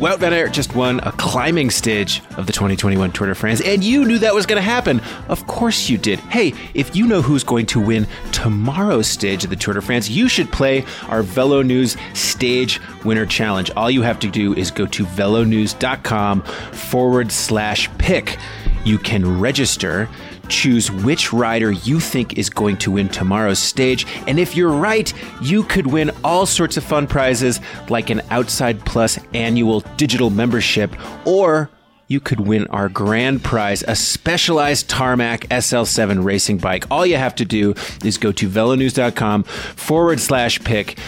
Wout van Aert just won a climbing stage of the 2021 Tour de France, and you knew that was going to happen. Of course you did. Hey, if you know who's going to win tomorrow's stage of the Tour de France, you should play our Velo News Stage Winner Challenge. All you have to do is go to velonews.com forward slash pick. You can register choose which rider you think is going to win tomorrow's stage. And if you're right, you could win all sorts of fun prizes like an Outside Plus annual digital membership or you could win our grand prize, a specialized Tarmac SL7 racing bike. All you have to do is go to velonews.com forward slash pick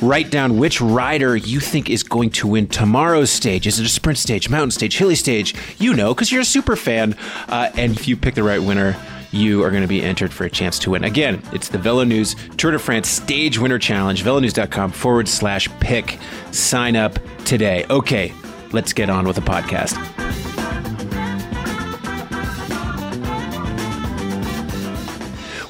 write down which rider you think is going to win tomorrow's stage. Is it a sprint stage, mountain stage, hilly stage? You know, because you're a super fan. Uh, and if you pick the right winner, you are going to be entered for a chance to win. Again, it's the Velo News Tour de France Stage Winner Challenge, velonews.com forward slash pick. Sign up today. Okay, let's get on with the podcast.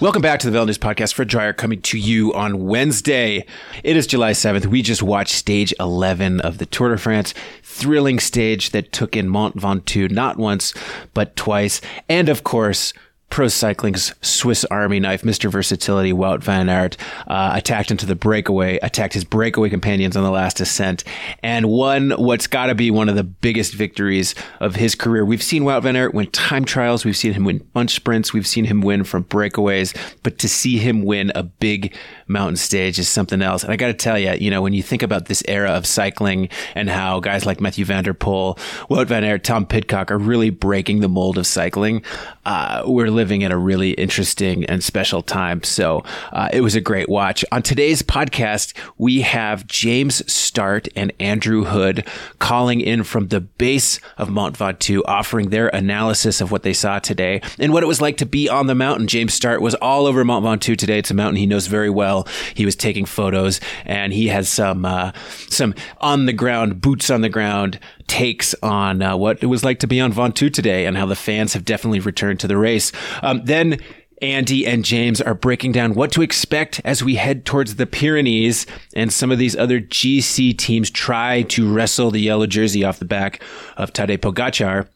Welcome back to the Velo News Podcast. Fred Dreier coming to you on Wednesday. It is July 7th. We just watched stage 11 of the Tour de France. Thrilling stage that took in Mont Ventoux not once, but twice. And of course, pro cycling's Swiss Army knife, Mr. Versatility, Wout van Aert, uh, attacked into the breakaway, attacked his breakaway companions on the last ascent, and won what's got to be one of the biggest victories of his career. We've seen Wout van Aert win time trials, we've seen him win bunch sprints, we've seen him win from breakaways, but to see him win a big mountain stage is something else. And I got to tell you, you know, when you think about this era of cycling and how guys like Matthew van der Poel, Wout van Aert, Tom Pidcock are really breaking the mold of cycling, uh, we're living in a really interesting and special time. So uh, it was a great watch. On today's podcast, we have James Startt and Andrew Hood calling in from the base of Mont Ventoux, offering their analysis of what they saw today and what it was like to be on the mountain. James Startt was all over Mont Ventoux today. It's a mountain he knows very well. He was taking photos and he has some uh, some on the ground, boots on the ground takes on uh, what it was like to be on Ventoux today and how the fans have definitely returned to the race. Um, then Andy and James are breaking down what to expect as we head towards the Pyrenees and some of these other GC teams try to wrestle the yellow jersey off the back of Tadej Pogacar.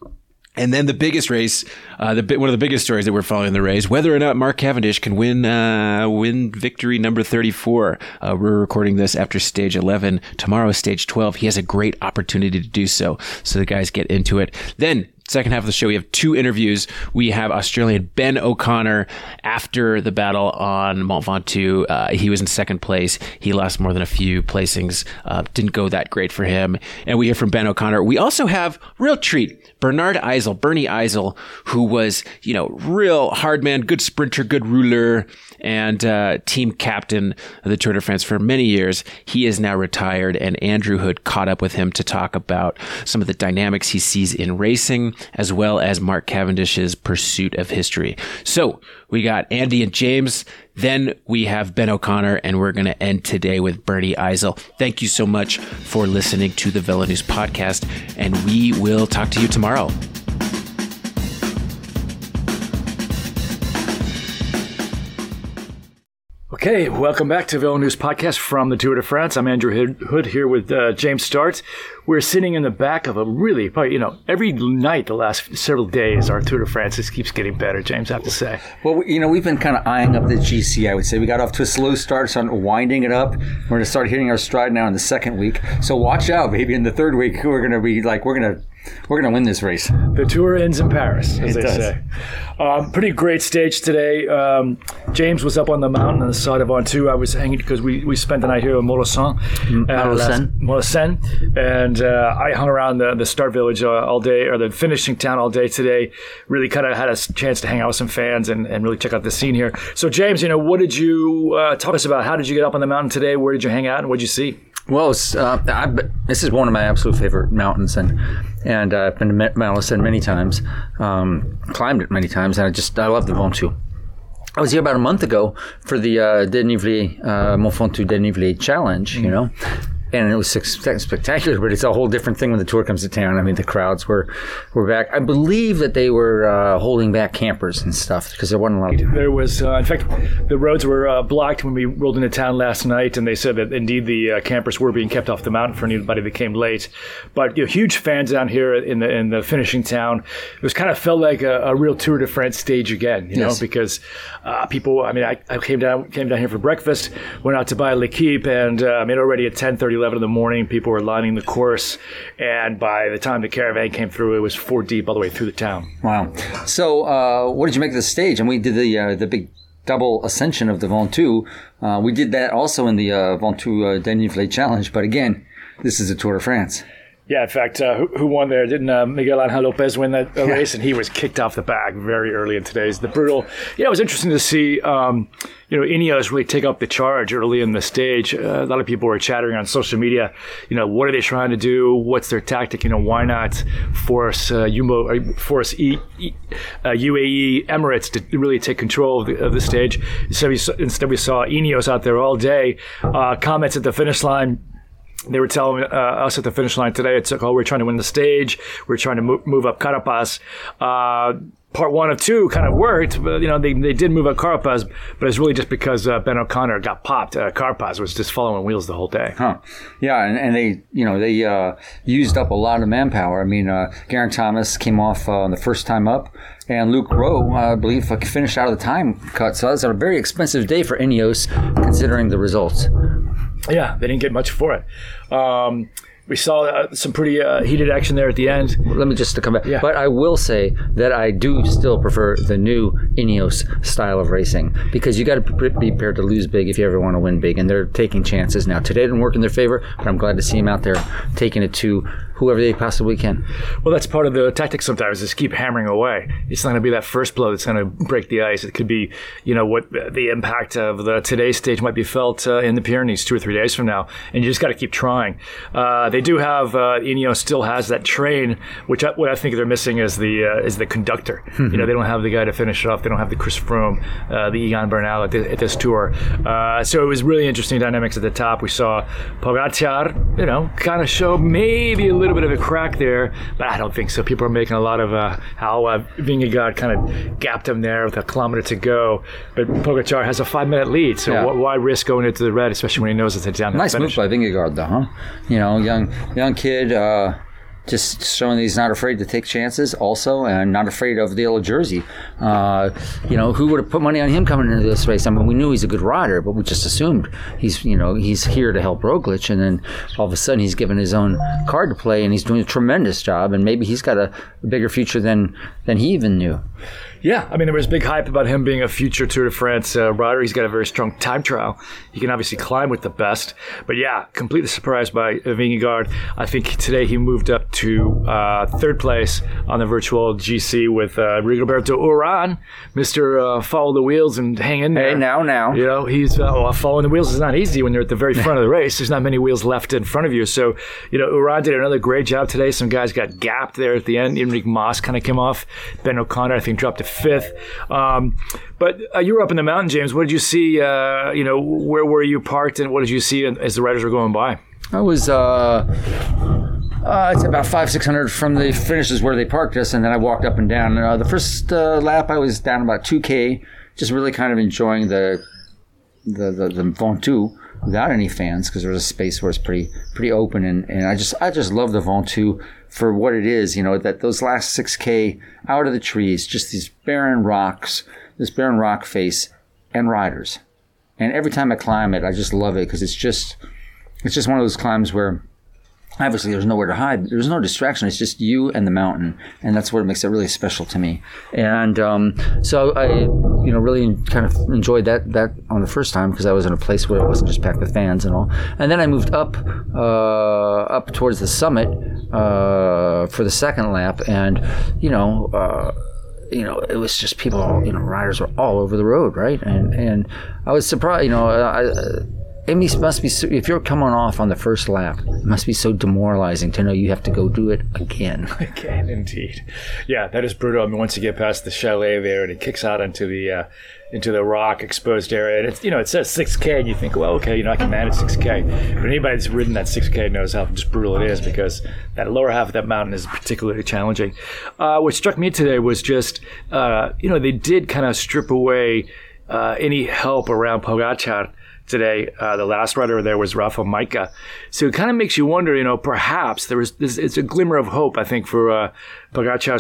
And then the biggest race, uh, the one of the biggest stories that we're following in the race, whether or not Mark Cavendish can win uh, win victory number 34. Uh, we're recording this after stage 11. Tomorrow, stage 12. He has a great opportunity to do so. So the guys get into it. Then second half of the show, we have two interviews. We have Australian Ben O'Connor after the battle on Mont Ventoux. Uh, he was in second place. He lost more than a few placings. Uh, didn't go that great for him. And we hear from Ben O'Connor. We also have real treat. Bernhard Eisel, Bernie Eisel, who was, you know, real hard man, good sprinter, good ruler, and uh, team captain of the Tour de France for many years. He is now retired, and Andrew Hood caught up with him to talk about some of the dynamics he sees in racing, as well as Mark Cavendish's pursuit of history. So we got Andy and James. Then we have Ben O'Connor, and we're going to end today with Bernie Eisel. Thank you so much for listening to the Velo News podcast, and we will talk to you tomorrow. Okay, welcome back to Velo News Podcast from the Tour de France. I'm Andrew Hood here with uh, James Startt. We're sitting in the back of a really, you know, every night the last several days, our Tour de France just keeps getting better, James, I have to say. Well, you know, we've been kind of eyeing up the GC, I would say. We got off to a slow start, starting winding it up. We're going to start hitting our stride now in the second week. So watch out, maybe in the third week, we're going to be like, we're going to we're going to win this race. The tour ends in Paris, as it they does. say. Um, pretty great stage today. Um, James was up on the mountain on the side of Ventoux. I was hanging because we, we spent the night here in Malaucène. Malaucène. Malaucène. And uh, I hung around the, the start village uh, all day, or the finishing town all day today. Really kind of had a chance to hang out with some fans and, and really check out the scene here. So, James, you know, what did you uh, talk us about? How did you get up on the mountain today? Where did you hang out and what did you see? Well, it's, uh, I, this is one of my absolute favorite mountains, and and uh, I've been to Malaucène many times, um, climbed it many times, and I just I love the Ventoux. I was here about a month ago for the uh, Dénivelé, uh, Mont Ventoux Challenge, you know, and it was spectacular. But it's a whole different thing when the tour comes to town. I mean, the crowds were were back. I believe that they were uh, holding back campers and stuff because there wasn't a lot. There was, uh, in fact, the roads were uh, blocked when we rolled into town last night, and they said that indeed the uh, campers were being kept off the mountain for anybody that came late. But you know, huge fans down here in the in the finishing town. It was kind of felt like a, a real Tour de France stage again, you yes. know, because uh, people. I mean, I, I, came down came down here for breakfast, went out to buy L'Equipe, and uh, I mean, already at 10, 30, 11 in the morning, people were lining the course, and by the time the caravan came through, it was four deep all the way through the town. Wow. So, uh, what did you make of the stage? And we did the uh, the big double ascension of the Ventoux. Uh, we did that also in the uh, Ventoux uh, Challenge, but again, this is a Tour de France. Yeah, in fact, uh, who, who, won there? Didn't uh, Miguel Angel Lopez win that uh, race? And he was kicked off the back very early in today's. The brutal. Yeah, it was interesting to see. Um, you know, Ineos really take up the charge early in the stage. Uh, a lot of people were chattering on social media. You know, what are they trying to do? What's their tactic? You know, why not force uh, Jumbo, force e, e, UAE uh, Emirates to really take control of the, of the stage? Instead we, saw, instead, we saw Ineos out there all day. comments at the finish line they were telling uh, us at the finish line today, it's like, oh, we're trying to win the stage. We're trying to move, move up Carapaz. Uh, part one of two kind of worked. But, you know, they, they did move up Carapaz, but it's really just because uh, Ben O'Connor got popped. Uh, Carapaz was just following wheels the whole day. Huh. Yeah, and, and they, you know, they uh, used up a lot of manpower. I mean, uh, Geraint Thomas came off uh, the first time up, and Luke Rowe, I believe, finished out of the time cut. So that's a very expensive day for Ineos, considering the results. Yeah, they didn't get much for it. Um, we saw uh, some pretty uh, heated action there at the end. Let me just come back. Yeah. But I will say that I do still prefer the new Ineos style of racing because you got to be prepared to lose big if you ever want to win big, and they're taking chances now. Today didn't work in their favor, but I'm glad to see them out there taking it to whoever they possibly can. Well, that's part of the tactic sometimes is keep hammering away. It's not going to be that first blow that's going to break the ice. It could be, you know, what the impact of the today's stage might be felt uh, in the Pyrenees two or three days from now. And you just got to keep trying. Uh, they do have, uh, Ineos still has that train, which I, what I think they're missing is the uh, is the conductor. Mm-hmm. You know, they don't have the guy to finish it off. They don't have the Chris Froome, uh, the Egan Bernal at, the, at this tour. Uh, so it was really interesting dynamics at the top. We saw Pogacar, you know, kind of show maybe a little bit of a crack there, but I don't think so. People are making a lot of uh, how uh, Vingegaard kind of gapped him there with a kilometer to go, but Pogacar has a five minute lead. So yeah. why risk going into the red, especially when he knows it's a down? Nice move by Vingegaard, though, huh? You know, young young kid. Uh just showing that he's not afraid to take chances also and not afraid of the yellow jersey. Uh, you know, who would have put money on him coming into this race? I mean, we knew he's a good rider, but we just assumed he's, you know, he's here to help Roglic. And then all of a sudden he's given his own card to play and he's doing a tremendous job. And maybe he's got a, a bigger future than, than he even knew. Yeah, I mean, there was big hype about him being a future Tour de France uh, rider. He's got a very strong time trial. He can obviously climb with the best. But yeah, completely surprised by Vingegaard. I think today he moved up to uh, third place on the virtual GC with uh, Rigoberto Uran, Mister uh, Follow the Wheels and hang in there. Hey, now, now. You know, he's uh, well, following the wheels is not easy when you're at the very front of the race. There's not many wheels left in front of you. So, you know, Uran did another great job today. Some guys got gapped there at the end. Enric Mas kind of came off. Ben O'Connor, I think, dropped to fifth. Um, but uh, you were up in the mountain, James. What did you see? Uh, you know, where were you parked, and what did you see as the riders were going by? I was. Uh, uh, it's about five, six hundred from the finishes where they parked us, and then I walked up and down. Uh, the first uh, lap, I was down about two k, just really kind of enjoying the the the, the Ventoux without any fans because there was a space where it's pretty pretty open, and, and I just I just love the Ventoux for what it is, you know, that those last 6K out of the trees, just these barren rocks, this barren rock face, and riders. And every time I climb it, I just love it because it's just, it's just one of those climbs where obviously there's nowhere to hide. There's no distraction. It's just you and the mountain, and that's what makes it really special to me. And um, so I, you know, really kind of enjoyed that that on the first time because I was in a place where it wasn't just packed with fans and all. And then I moved up uh, up towards the summit uh, for the second lap, and you know. Uh, you know, it was just people, all, you know, riders were all over the road, right? And and I was surprised, you know, I, it must be if you're coming off on the first lap, it must be so demoralizing to know you have to go do it again. Again, indeed. Yeah, that is brutal. I mean, once you get past the chalet there, and it kicks out into the uh, into the rock exposed area, and it's you know it says 6K, and you think, well, okay, you know I can manage 6K. But anybody that's ridden that 6K knows how just brutal it is because that lower half of that mountain is particularly challenging. Uh, what struck me today was just uh, you know they did kind of strip away uh, any help around Pogacar today. Uh, the last rider there was Rafa Majka. So it kind of makes you wonder, you know, perhaps there was this, it's a glimmer of hope, I think, for uh,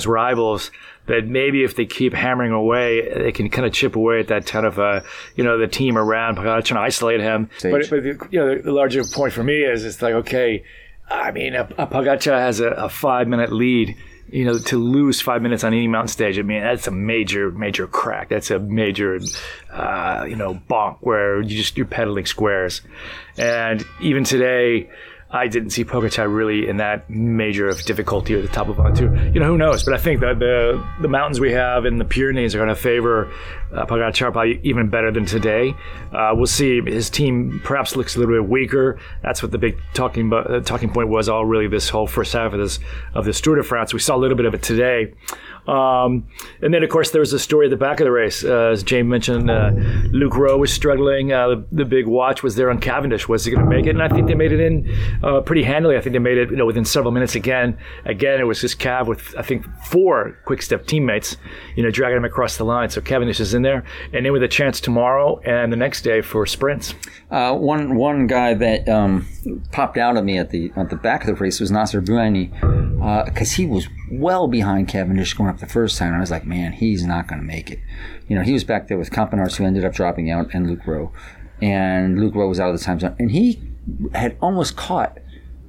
rivals that maybe if they keep hammering away, they can kind of chip away at that kind of, uh, you know, the team around Pogacar and isolate him. But, but, you know, the, the larger point for me is it's like, okay, I mean, a, a Pogacar has a, a five minute lead you know, to lose five minutes on any mountain stage, I mean, that's a major, major crack. That's a major, uh, you know, bonk where you just you're pedaling squares. And even today, I didn't see Pogacar really in that major of difficulty at the top of Ventoux. You know, who knows? But I think that the the mountains we have in the Pyrenees are going to favor uh, Pogacar probably even better than today. Uh, we'll see. His team perhaps looks a little bit weaker. That's what the big talking uh, talking point was all really this whole first half of this of this Tour de France. We saw a little bit of it today. Um, and then, of course, there was a story at the back of the race. Uh, as James mentioned, uh, Luke Rowe was struggling. Uh, the, the, big watch was there on Cavendish. Was he going to make it? And I think they made it in uh, pretty handily. I think they made it, you know, within several minutes again. Again, it was just Cav with I think four Quick Step teammates, you know, dragging him across the line. So Cavendish is in there, and then with a chance tomorrow and the next day for sprints. Uh, one one guy that um, popped out at me at the at the back of the race was Nacer Bouhanni because uh, he was well behind Cavendish going up the first time. I was like, man, he's not going to make it. You know, he was back there with Campenaerts, who ended up dropping out, and Luke Rowe. And Luke Rowe was out of the time zone. And he had almost caught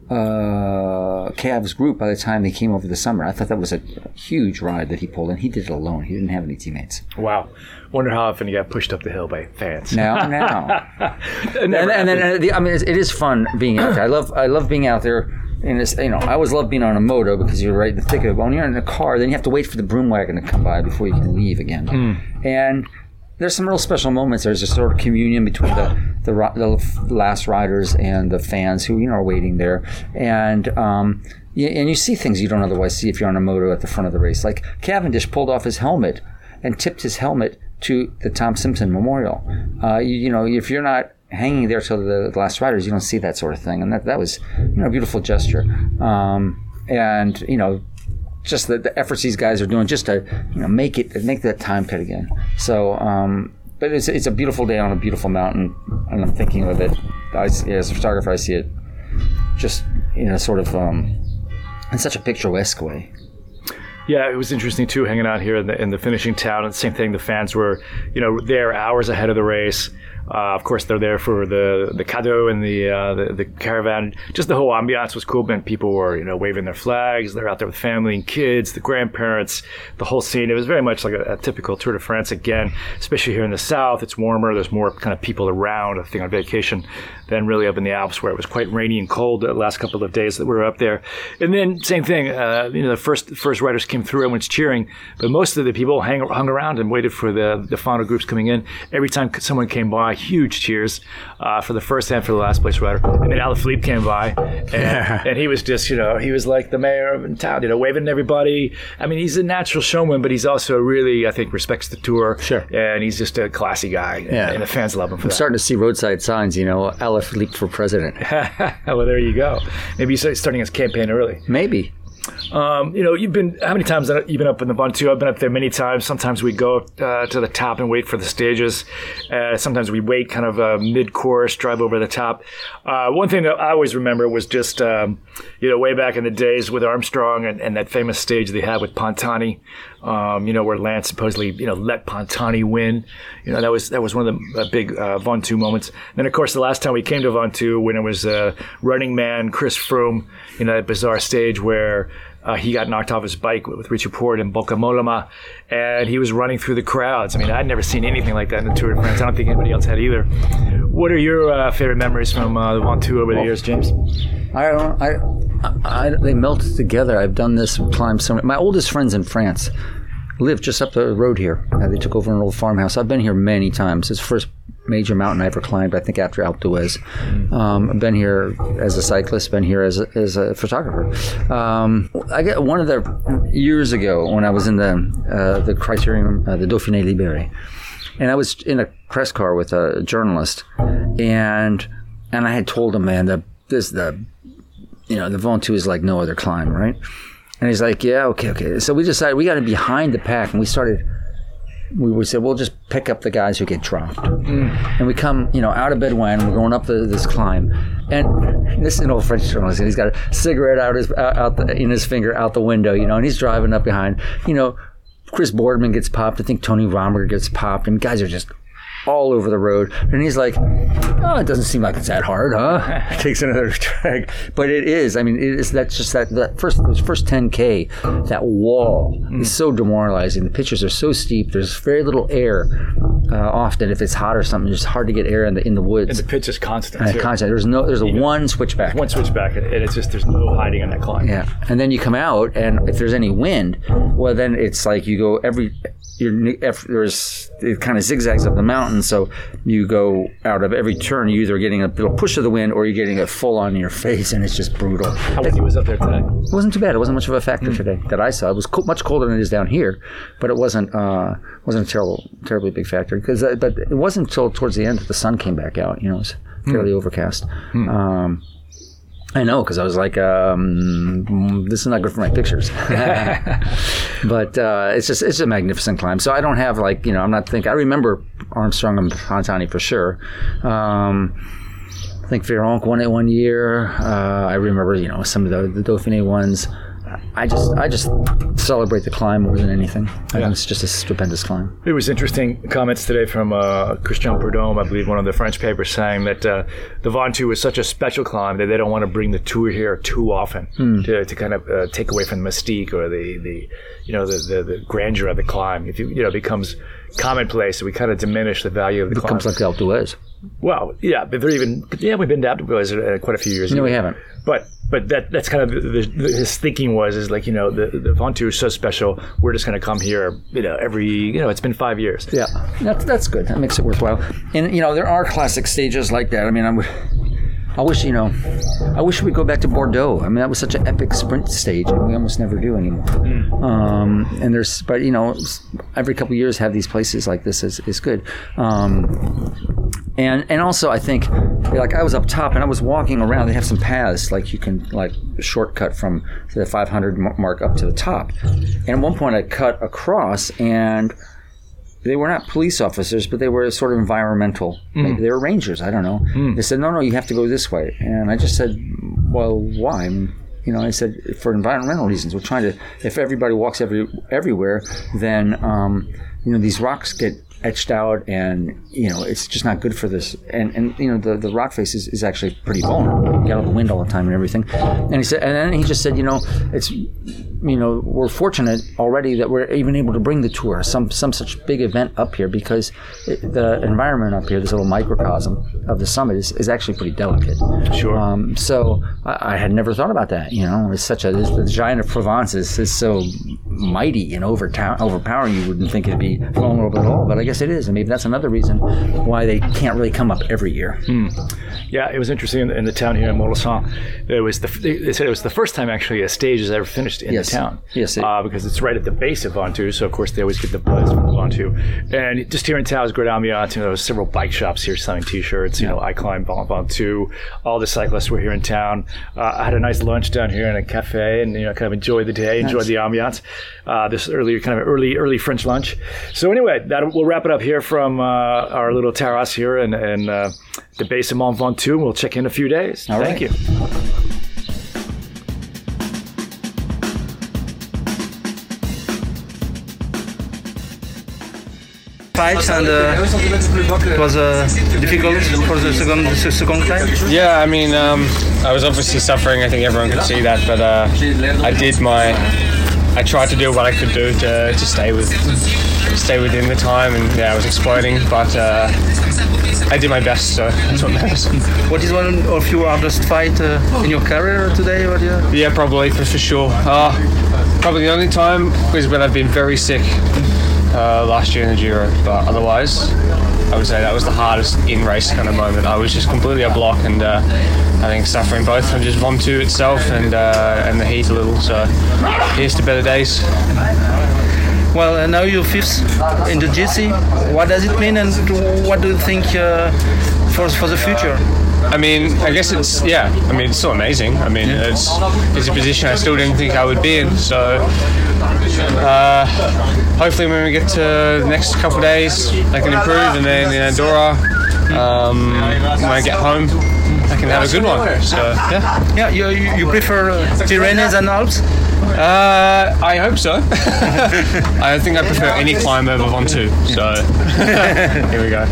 uh, Cav's group by the time they came over the summer. I thought that was a huge ride that he pulled, and he did it alone. He didn't have any teammates. Wow. Wonder how often he got pushed up the hill by fans. No, no. and, and, and, then, the, I mean, it is fun being out there. I love, I love being out there and it's you know I always love being on a moto because you're right in the thick of it. But when you're in a car, then you have to wait for the broom wagon to come by before you can leave again. Mm. And there's some real special moments. There's a sort of communion between the, the, the last riders and the fans who you know are waiting there, and um, you, and you see things you don't otherwise see if you're on a moto at the front of the race. Like Cavendish pulled off his helmet and tipped his helmet to the Tom Simpson Memorial. Uh, you, you know, if you're not hanging there till the last riders, you don't see that sort of thing, and that that was you know a beautiful gesture. Um, and you know, just the, the, efforts these guys are doing just to you know make it make that time cut again. So, um, but it's it's a beautiful day on a beautiful mountain, and I'm thinking of it. I, as a photographer, I see it just in a sort of um, in such a picturesque way. Yeah, it was interesting too, hanging out here in the in the finishing town. And the same thing, the fans were, you know, there hours ahead of the race. Uh, of course, they're there for the the cadeau and the, uh, the, the caravan. Just the whole ambiance was cool. And people were you know waving their flags. They're out there with family and kids, the grandparents, the whole scene. It was very much like a, a, typical Tour de France again, especially here in the south. It's warmer. There's more kind of people around. I think on vacation than really up in the Alps where it was quite rainy and cold the last couple of days that we were up there. And then same thing. Uh, you know, the first first riders came through. Everyone's cheering, but most of the people hang, hung around and waited for the the final groups coming in. Every time someone came by huge cheers uh, for the first and for the last place rider. And then Alaphilippe came by, and, yeah. and, he was just, you know, he was like the mayor of town, you know, waving at everybody. I mean, he's a natural showman, but he's also really, I think, respects the tour. Sure. And he's just a classy guy. Yeah. And the fans love him for I'm that. starting to see roadside signs, you know, Alaphilippe for president. well, there you go. Maybe he's starting his campaign early. Maybe. Um, you know, you've been how many times have you been up in the Ventoux? I've been up there many times. Sometimes we go uh, to the top and wait for the stages. Uh, sometimes we wait kind of uh, mid-course, drive over the top. Uh, one thing that I always remember was just um, you know way back in the days with Armstrong and, and that famous stage they had with Pantani. Um, you know where Lance supposedly you know let Pantani win. You know that was that was one of the uh, big uh, Ventoux moments. And then of course the last time we came to Ventoux when it was Running Man Chris Froome, you know that bizarre stage where uh, he got knocked off his bike with Richie Porte and Bauke Mollema, and he was running through the crowds. I mean, I'd never seen anything like that in the Tour de France. I don't think anybody else had either. What are your uh, favorite memories from uh, the Ventoux over the years, James? I don't. I, I, they melt together. I've done this climb so. My oldest friends in France live just up the road here. Uh, they took over an old farmhouse. I've been here many times. It's the first major mountain I ever climbed. I think after Alpe d'Huez. Um, I've been here as a cyclist, been here as a, as a photographer. Um, I get one of the years ago when I was in the uh, the Criterium, uh, the Dauphiné Libéré, and I was in a press car with a journalist, and and I had told him, man, the this the you know the Ventoux is like no other climb, right? And he's like, yeah, okay, okay. So we decided we got to behind the pack, and we started. We we said we'll just pick up the guys who get dropped, mm. and we come, you know, out of Bédoin. We're going up the, this climb, and this is an old French journalist, and he's got a cigarette out his out, out the, in his finger out the window, you know, and he's driving up behind, you know. Chris Boardman gets popped. I think Tony Rominger gets popped, and guys are just all over the road. And he's like, "Oh, it doesn't seem like it's that hard, huh?" Takes another drag, but it is. I mean, it is. That's just that that first those first 10k, that wall is so demoralizing. The pitches are so steep. There's very little air. Uh, often, if it's hot or something, it's hard to get air in the in the woods. And the pitch is constant. And too. the contact. There's no. There's a one switchback. One switchback, and it's just there's no hiding on that climb. Yeah, and then you come out, and if there's any wind, well, then it's like you go every. You're, if there's it kind of zigzags up the mountain, so you go out of every turn. You're either getting a little push of the wind, or you're getting it full on your face, and it's just brutal. How windy was up there today? It wasn't too bad. It wasn't much of a factor today that I saw. It was co- much colder than it is down here, but it wasn't uh, wasn't a terrible, terribly big factor. Because uh, but it wasn't until towards the end that the sun came back out. You know, it was fairly overcast. Um, I know because I was like, um, this is not good for my pictures. but uh, it's just it's a magnificent climb. So I don't have like you know I'm not thinking. I remember Armstrong and Pantani for sure. Um, I think Virenque won it one year. Uh, I remember, you know, some of the, the Dauphiné ones. I just, I just celebrate the climb more than anything. I think it's just a stupendous climb. It was interesting comments today from uh, Christian Prudhomme, I believe one of the French papers, saying that uh, the Ventoux is such a special climb that they don't want to bring the tour here too often to, to kind of uh, take away from the mystique or the, the you know the, the, the grandeur of the climb. If you you know it becomes commonplace, we kind of diminish the value of the It climb. comes like Alpe d'Huez. Well, yeah, but they're even yeah we've been to Alpe uh, quite a few years. No, ago. we haven't. But but that that's kind of the, the, his thinking was is like you know the the Ventoux is so special. We're just going to come here you know every you know it's been five years. Yeah, that's that's good. That makes it worthwhile. And you know, there are classic stages like that. I mean, I'm. I wish you know, I wish we'd go back to Bordeaux. I mean, that was such an epic sprint stage, and we almost never do anymore. Um, and there's, but you know, every couple of years have these places like this is, is good. Um, and and also I think like I was up top and I was walking around. They have some paths like you can like shortcut from the 500 mark up to the top. And at one point I cut across and they were not police officers, but they were sort of environmental. Maybe they were rangers. I don't know. They said, "No, no, you have to go this way." And I just said, "Well, why?" You know, I said for environmental reasons. We're trying to. If everybody walks every everywhere, then um, you know these rocks get etched out, and you know it's just not good for this. And and you know the the rock face is, is actually pretty vulnerable. You got all the wind all the time and everything. And he said, and then he just said, you know, it's you know, we're fortunate already that we're even able to bring the tour, some some such big event up here because it, the environment up here, this little microcosm of the summit, is, is actually pretty delicate. Sure. Um, so I, I had never thought about that. You know, it's such a this, the giant of Provence is, is so mighty and overtow- overpowering. You wouldn't think it'd be vulnerable at all, but I guess it is, and maybe that's another reason why they can't really come up every year. Yeah, it was interesting in the, in the town here in Malaucène. It was the they said it was the first time actually a stage has ever finished in Yes. Town. Yes, it- uh, because it's right at the base of Ventoux, so of course they always get the buzz from Ventoux. And just here in town is great ambiance. You know, there was several bike shops here selling T-shirts. You know, I climb Ventoux. All the cyclists were here in town. Uh, I had a nice lunch down here in a cafe, and you know, kind of enjoyed the day, enjoyed the ambiance. Uh, this early kind of early early French lunch. So anyway, that we'll wrap it up here from uh, our little terrace here and and. Uh, the base of Mont Ventoux. We'll check in a few days. All Thank right. you. Fights and uh, it was uh, difficult for the second the second time. Yeah, I mean, um, I was obviously suffering. I think everyone could see that, but uh, I did my. I tried to do what I could do to, to stay with stay within the time, and yeah, I was exploding, but uh, I did my best. So that's what matters. What is one of your hardest fight uh, in your career today? What do you? Yeah, probably for, for sure. Uh, probably the only time is when I've been very sick uh, last year in the Giro, but otherwise, I would say that was the hardest in race kind of moment. I was just completely a block, and uh, I think suffering both from just Ventoux itself and uh, and the heat a little. So here's to better days. Well, uh, now you're fifth in the GC. What does it mean, and what do you think uh, for for the future? I mean, I guess it's yeah. I mean, it's still amazing. I mean, it's it's a position I still didn't think I would be in. So uh, hopefully, when we get to the next couple of days, I can improve, and then in Andorra, um, when I get home, I can have a good one. So yeah. Yeah, you you, you prefer uh, Pyrenees and Alps? Uh, I hope so. I think I prefer any climb over Ventoux. So here we go.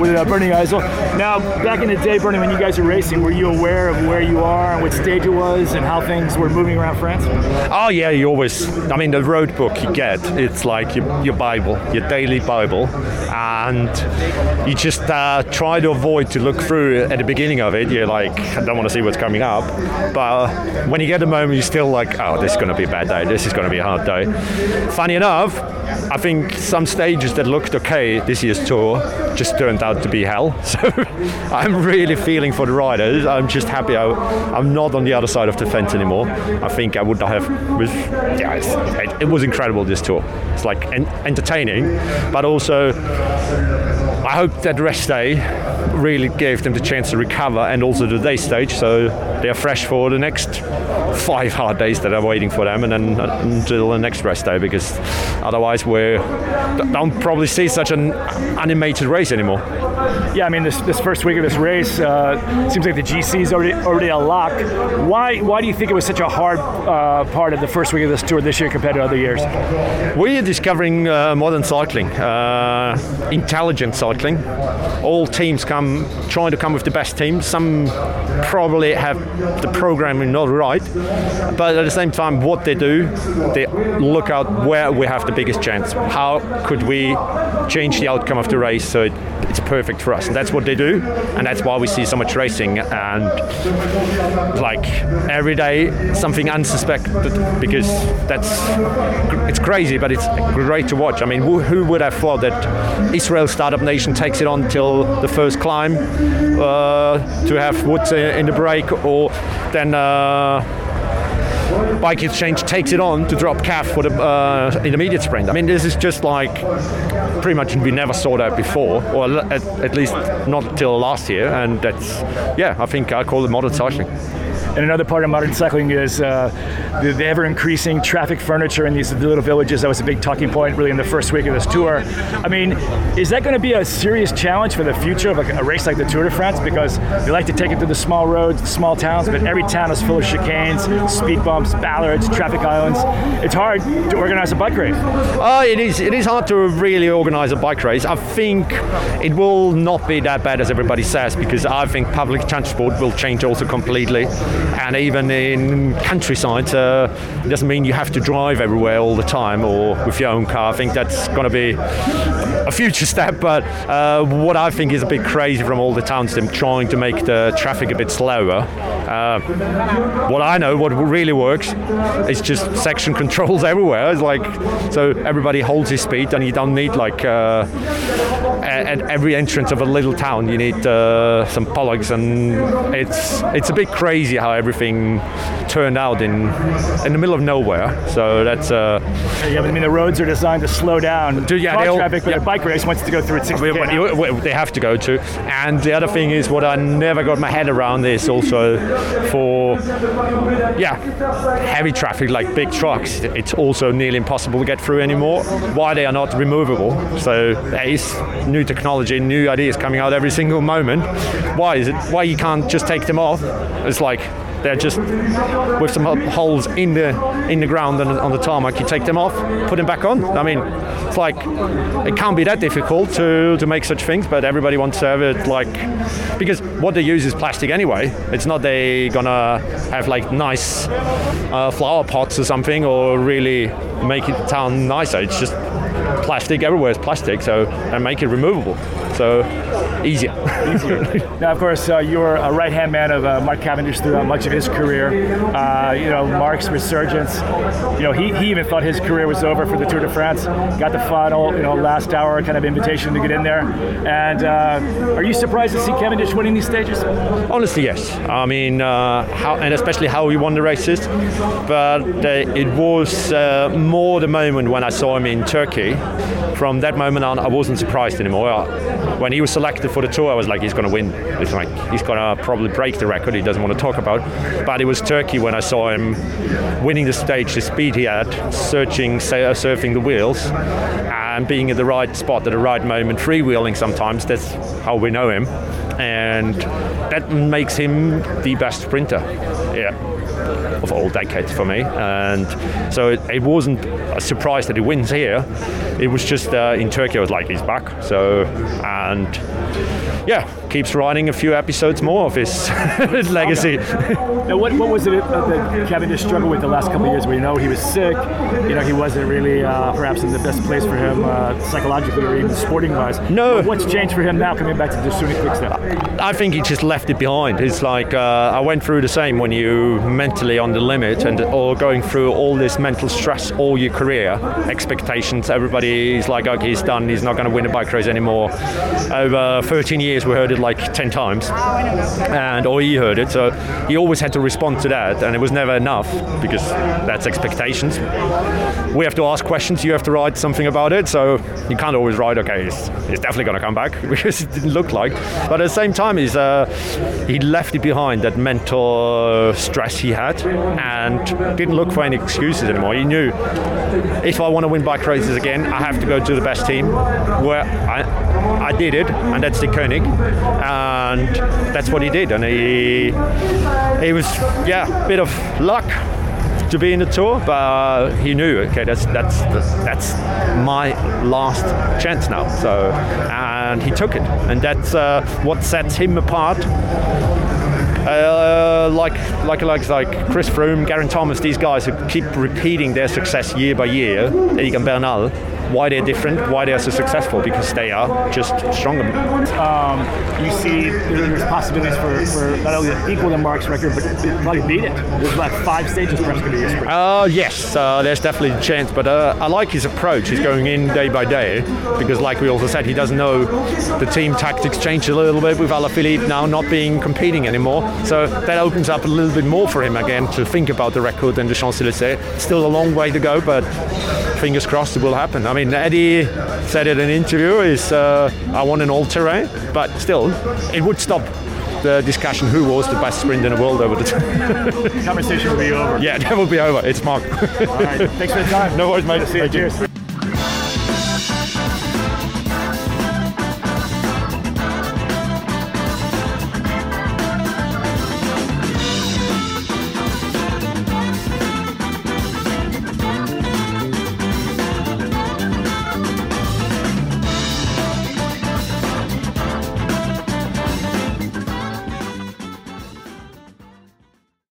With uh, Bernie Eisel. Now, back in the day, Bernie, when you guys were racing, were you aware of where you are and what stage it was and how things were moving around France? Oh yeah, you always. I mean, the road book you get, it's like your, your Bible, your daily Bible, and you just uh, try to avoid to look through at the beginning of it. You're like, I don't want to see what's coming up, but when you get the moment, you're still like, oh, this is going to be a bad day. This is going to be a hard day. Funny enough, I think some stages that looked okay this year's tour just turned out to be hell. So I'm really feeling for the riders. I'm just happy I, I'm not on the other side of the fence anymore. I think I would have. Was, yeah, it, it was incredible this tour. It's like en- entertaining, but also I hope that rest day really gave them the chance to recover and also the day stage so they're fresh for the next five hard days that are waiting for them and then until the next rest day because otherwise we don't probably see such an animated race anymore. Yeah, I mean, this, this first week of this race uh, seems like the GC is already already a lock. Why why do you think it was such a hard uh, part of the first week of this tour this year compared to other years? We're discovering uh, modern cycling, uh, intelligent cycling. All teams come trying to come with the best team. Some probably have the programming not right, but at the same time, what they do, they look out where we have the biggest chance. How could we change the outcome of the race so it, it's perfect for us? And that's what they do, and that's why we see so much racing and like every day something unsuspected because that's it's crazy, but it's great to watch. I mean, who, who would have thought that Israel startup nation takes it on till the first climb uh, to have Woods in the break, or then. Uh, Bike Exchange takes it on to drop Cav for the uh, intermediate sprint. I mean, this is just like pretty much we never saw that before, or at, at least not till last year. And that's yeah, I think I call it modern cycling. And another part of modern cycling is uh, the, the, ever increasing traffic furniture in these little villages. That was a big talking point really in the first week of this tour. I mean, is that going to be a serious challenge for the future of like a race like the Tour de France? Because they like to take it to the small roads, the small towns, but every town is full of chicanes, speed bumps, ballards, traffic islands. It's hard to organize a bike race. Oh, it is. It is hard to really organize a bike race. I think it will not be that bad as everybody says because I think public transport will change also completely and even in countryside, uh, it doesn't mean you have to drive everywhere all the time or with your own car. I think that's going to be a future step. But uh, what I think is a bit crazy from all the towns, them trying to make the traffic a bit slower. Uh, what I know, what really works, is just section controls everywhere. It's like so everybody holds his speed, and you don't need like uh, at every entrance of a little town, you need uh, some pollocks, and it's it's a bit crazy how everything turned out in in the middle of nowhere. So that's. Uh, yeah, I mean the roads are designed to slow down to, yeah, car traffic, but yeah. Bike race wants to go through at 60 They have to go to. And the other thing is what I never got my head around is also for yeah heavy traffic like big trucks. It's also nearly impossible to get through anymore. Why they are not removable? So there is new technology, new ideas coming out every single moment. Why is it? Why you can't just take them off? It's like they're just with some holes in the in the ground and on the tarmac. You take them off, put them back on. I mean, it's like it can't be that difficult to to make such things, but everybody wants to have it like because what they use is plastic anyway. It's not they gonna have like nice uh, flower pots or something or really make it town nicer. It's just plastic everywhere is plastic, so and make it removable. So easier. Now, of course, uh, you were a right-hand man of uh, Mark Cavendish throughout much of his career. Uh, you know, Mark's resurgence. You know, he, he even thought his career was over for the Tour de France. Got the final, you know, last hour kind of invitation to get in there. And uh, are you surprised to see Cavendish winning these stages? Honestly, yes. I mean, uh, how, and especially how he won the races. But uh, it was uh, more the moment when I saw him in Turkey. From that moment on, I wasn't surprised anymore. When he was selected for the tour, I was like, he's going to win. It's like he's going to probably break the record. He doesn't want to talk about. But it was Turkey when I saw him winning the stage, the speed he had, searching, surfing the wheels, and being at the right spot at the right moment, freewheeling sometimes. That's how we know him and that makes him the best sprinter. Yeah. Of all decades for me, and so it, it wasn't a surprise that he wins here. It was just uh, in Turkey, I was like, he's back. So, and yeah, keeps writing a few episodes more of his, legacy. Now, what, what was it that Cavendish struggled with the last couple of years? We know he was sick, you know he wasn't really uh, perhaps in the best place for him uh, psychologically or even sporting wise. No. What's changed for him now coming back to the Sunni Quickstep? I think he just left it behind. It's like uh, I went through the same when you mentally on the limit and or going through all this mental stress all your career, expectations. Everybody is like, okay, he's done. He's not going to win a bike race anymore. Over 13 years, we heard it like 10 times, and or he heard it. So he always had to respond to that, and it was never enough because that's expectations. We have to ask questions. You have to write something about it. So you can't always write, okay, he's definitely going to come back because it didn't look like. But at the same time, he's uh, he left it behind that mental stress he had, and didn't look for any excuses anymore. He knew if I want to win bike races again, I have to go to the best team. Where I, I did it, and that's the Koenig, and that's what he did. And he, it was yeah, a bit of luck to be in the tour, but he knew okay, that's that's that's my last chance now. So, and he took it, and that's uh, what sets him apart. Uh, like like like like Chris Froome, Geraint Thomas, these guys who keep repeating their success year by year, Egan Bernal, why they're different, why they're so successful, because they are just stronger. Um, you see there's possibilities for, for not only to equal the Mark's record, but probably beat it. There's like five stages perhaps going to be this. Uh, yes, uh, there's definitely a chance, but uh, I like his approach. He's going in day by day because, like we also said, he doesn't know the team tactics change a little bit with Alaphilippe now not being competing anymore. So that opens up a little bit more for him again to think about the record and the Champs Elysees. Still a long way to go, but fingers crossed it will happen. I mean, Eddie said it in an interview, "Is uh, I want an all-terrain," but still, it would stop the discussion who was the best sprint in the world over the time. Conversation will be over. yeah, that will be over. It's Mark. All right. Thanks for the time. No worries, mate. See you. Cheers.